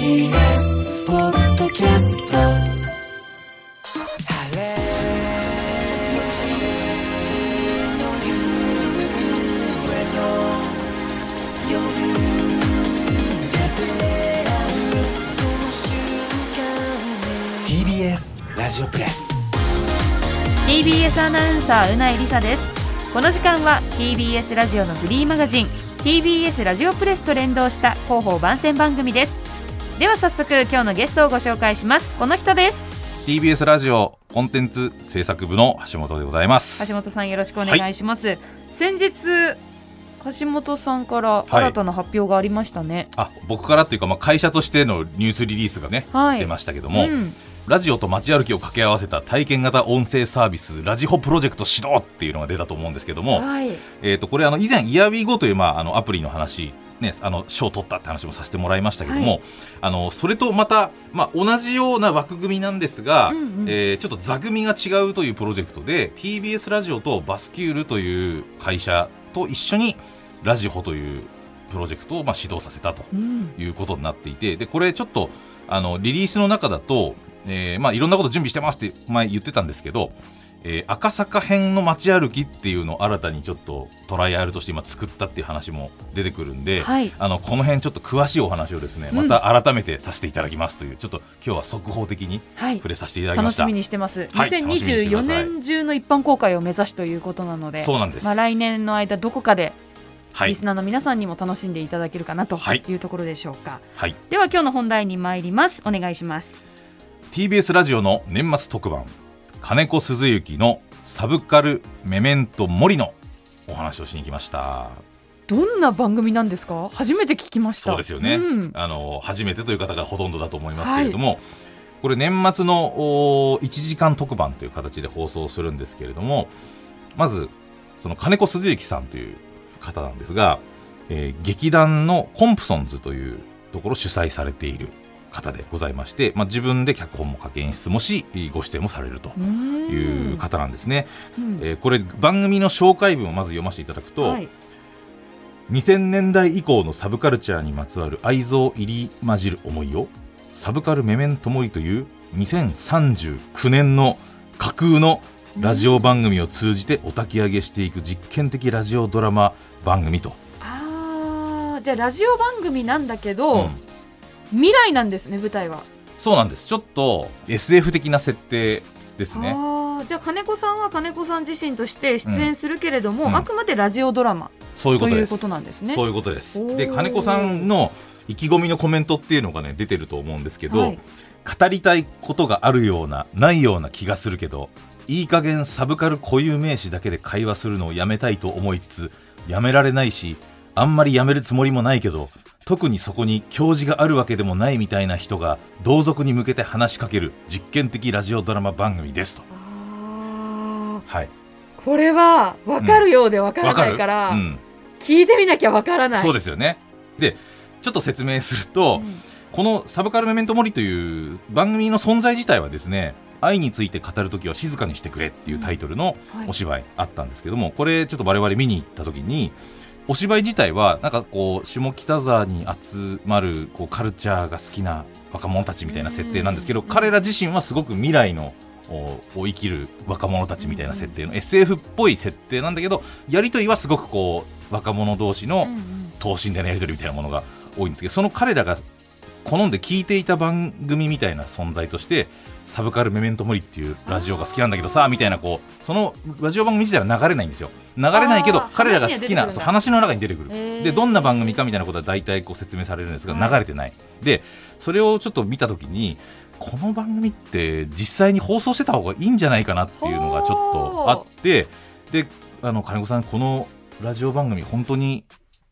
TBS ポッドキャスト。ラジオプレス。TBS アナウンサーうないりさです。この時間は TBS ラジオのフリーマガジン TBS ラジオプレスと連動した広報番宣番組ですでは早速今日のゲストをご紹介します。この人です。TBS ラジオコンテンツ制作部の橋本でございます。橋本さんよろしくお願いします、はい、先日橋本さんから新たな発表がありましたね、はい、あ僕からっていうか、まあ、会社としてのニュースリリースがね、はい、出ましたけども、うん。ラジオと街歩きを掛け合わせた体験型音声サービスラジホプロジェクト始動っていうのが出たと思うんですけども、はい、えー、とこれあの以前イヤビーゴという、まあ、あのアプリの話ね、あの賞を取ったって話もさせてもらいましたけども、はい、あのそれとまた、まあ、同じような枠組みなんですが、うんうん、えー、ちょっと座組が違うというプロジェクトで TBS ラジオとバスキュールという会社と一緒にラジホというプロジェクトをまあ指導させたということになっていて、うん、でこれちょっとあのリリースの中だとえーまあ、いろんなこと準備してますって前言ってたんですけど、えー、赤坂編の街歩きっていうのを新たにちょっとトライアルとして今作ったっていう話も出てくるんで、はい、あのこの辺ちょっと詳しいお話をですね、また改めてさせていただきますという、ちょっと今日は速報的に触れさせていただきました、はい、楽しみにしてます、はい、2024年中の一般公開を目指しということなのでそうなんです、まあ、来年の間どこかでリスナーの皆さんにも楽しんでいただけるかなというところでしょうか、はい、では今日の本題に参ります。お願いします。TBS ラジオの年末特番金子鈴之のサブカルメメント森のお話をしに来ました。どんな番組なんですか？初めて聞きました。そうですよね、うん、あの初めてという方がほとんどだと思いますけれども、はい、これ年末の1時間特番という形で放送するんですけれどもまずその金子鈴之さんという方なんですが、えー、劇団のコンプソンズというところ主催されている方でございまして、まあ、自分で脚本も書き演出もしご出演もされるという方なんですね。えー、これ番組の紹介文をまず読ませていただくと、はい、2000年代以降のサブカルチャーにまつわる愛憎入り混じる思いをサブカルメメントモリという2039年の架空のラジオ番組を通じてお焚き上げしていく実験的ラジオドラマ番組と。あじゃあラジオ番組なんだけど、うん未来なんですね舞台は。そうなんです。ちょっと SF 的な設定ですね。じゃあ金子さんは金子さん自身として出演するけれども、うん、あくまでラジオドラマそういうこということなんですね。そういうことです。で金子さんの意気込みのコメントっていうのがね出てると思うんですけど、はい、語りたいことがあるようなないような気がするけどいい加減サブカル固有名詞だけで会話するのをやめたいと思いつつやめられないしあんまりやめるつもりもないけど特にそこに教授があるわけでもないみたいな人が同族に向けて話しかける実験的ラジオドラマ番組ですと。はい、これは分かるようで分からないから、うん、聞いてみなきゃ分からない。そうですよね。でちょっと説明すると、うん、この「サブカルメメントモリ」という番組の存在自体はですね愛について語るときは静かにしてくれっていうタイトルのお芝居あったんですけども、これちょっと我々見に行った時にお芝居自体はなんかこう下北沢に集まるこうカルチャーが好きな若者たちみたいな設定なんですけど彼ら自身はすごく未来のを生きる若者たちみたいな設定の SF っぽい設定なんだけどやり取りはすごくこう若者同士の等身大のやり取りみたいなものが多いんですけどその彼らが好んで聞いていた番組みたいな存在としてサブカルメメントモリっていうラジオが好きなんだけどさみたいなこうそのラジオ番組自体は流れないんですよ。流れないけど彼らが好きな話の中に出てくる。でどんな番組かみたいなことは大体こう説明されるんですが流れてない、でそれをちょっと見た時にこの番組って実際に放送してた方がいいんじゃないかなっていうのがちょっとあってであの金子さんこのラジオ番組本当に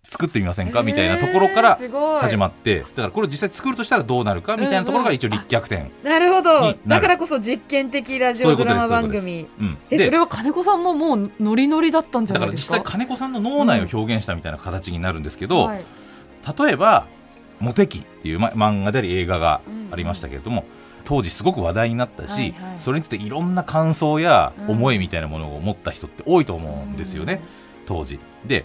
作ってみませんか？みたいなところから始まってだからこれ実際作るとしたらどうなるか？みたいなところが一応立脚点なる。ほど。だからこそ実験的ラジオドラマ番組。えそれは金子さんももうノリノリだったんじゃないですか？だから実際金子さんの脳内を表現したみたいな形になるんですけど、例えば「モテキ」っていう、ま、漫画であり映画がありましたけれども、当時すごく話題になったし、はいはい、それについていろんな感想や思いみたいなものを持った人って多いと思うんですよね、当時。で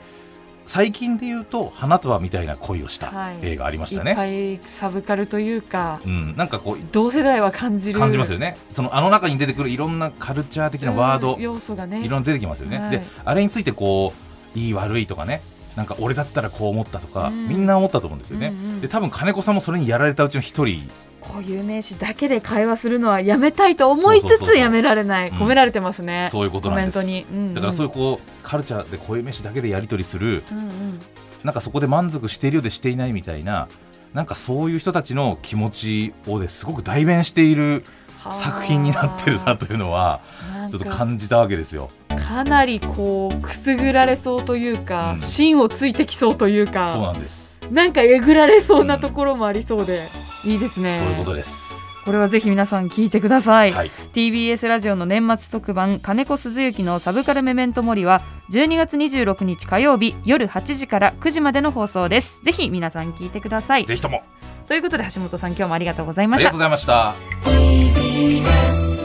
最近で言うと花束みたいな恋をしたはい。映画ありましいったね、ぱいサブカルというかうん、なんかこう同世代は感じる。感じますよね。そのあの中に出てくるいろんなカルチャー的なワード、うん要素がね。いろんな出てきますよね、はい。であれについてこういい悪いとかねなんか俺だったらこう思ったとか、うん。みんな思ったと思うんですよね、うんうん。で多分金子さんもそれにやられたうちの一人固有名詞だけで会話するのはやめたいと思いつつやめられない。うん。込められてますね、そういうことなんです。コメントに、うんうん。だからそういうこうカルチャーで声飯だけでやり取りする。うんうん。なんかそこで満足しているようでしていないみたいななんかそういう人たちの気持ちをですごく代弁している作品になってるなというのはちょっとか感じたわけですよ。かなりこうくすぐられそうというか、うん芯をついてきそうというかそうなんです。なんかえぐられそうなところもありそうで、いいですねそういうことです。これはぜひ皆さん聞いてください、はい。TBS ラジオの年末特番金子鈴之のサブカルメメントモリは12月26日火曜日夜8時から9時までの放送ですぜひ皆さん聞いてくださいぜひともということで橋本さん今日もありがとうございましたありがとうございました。TBS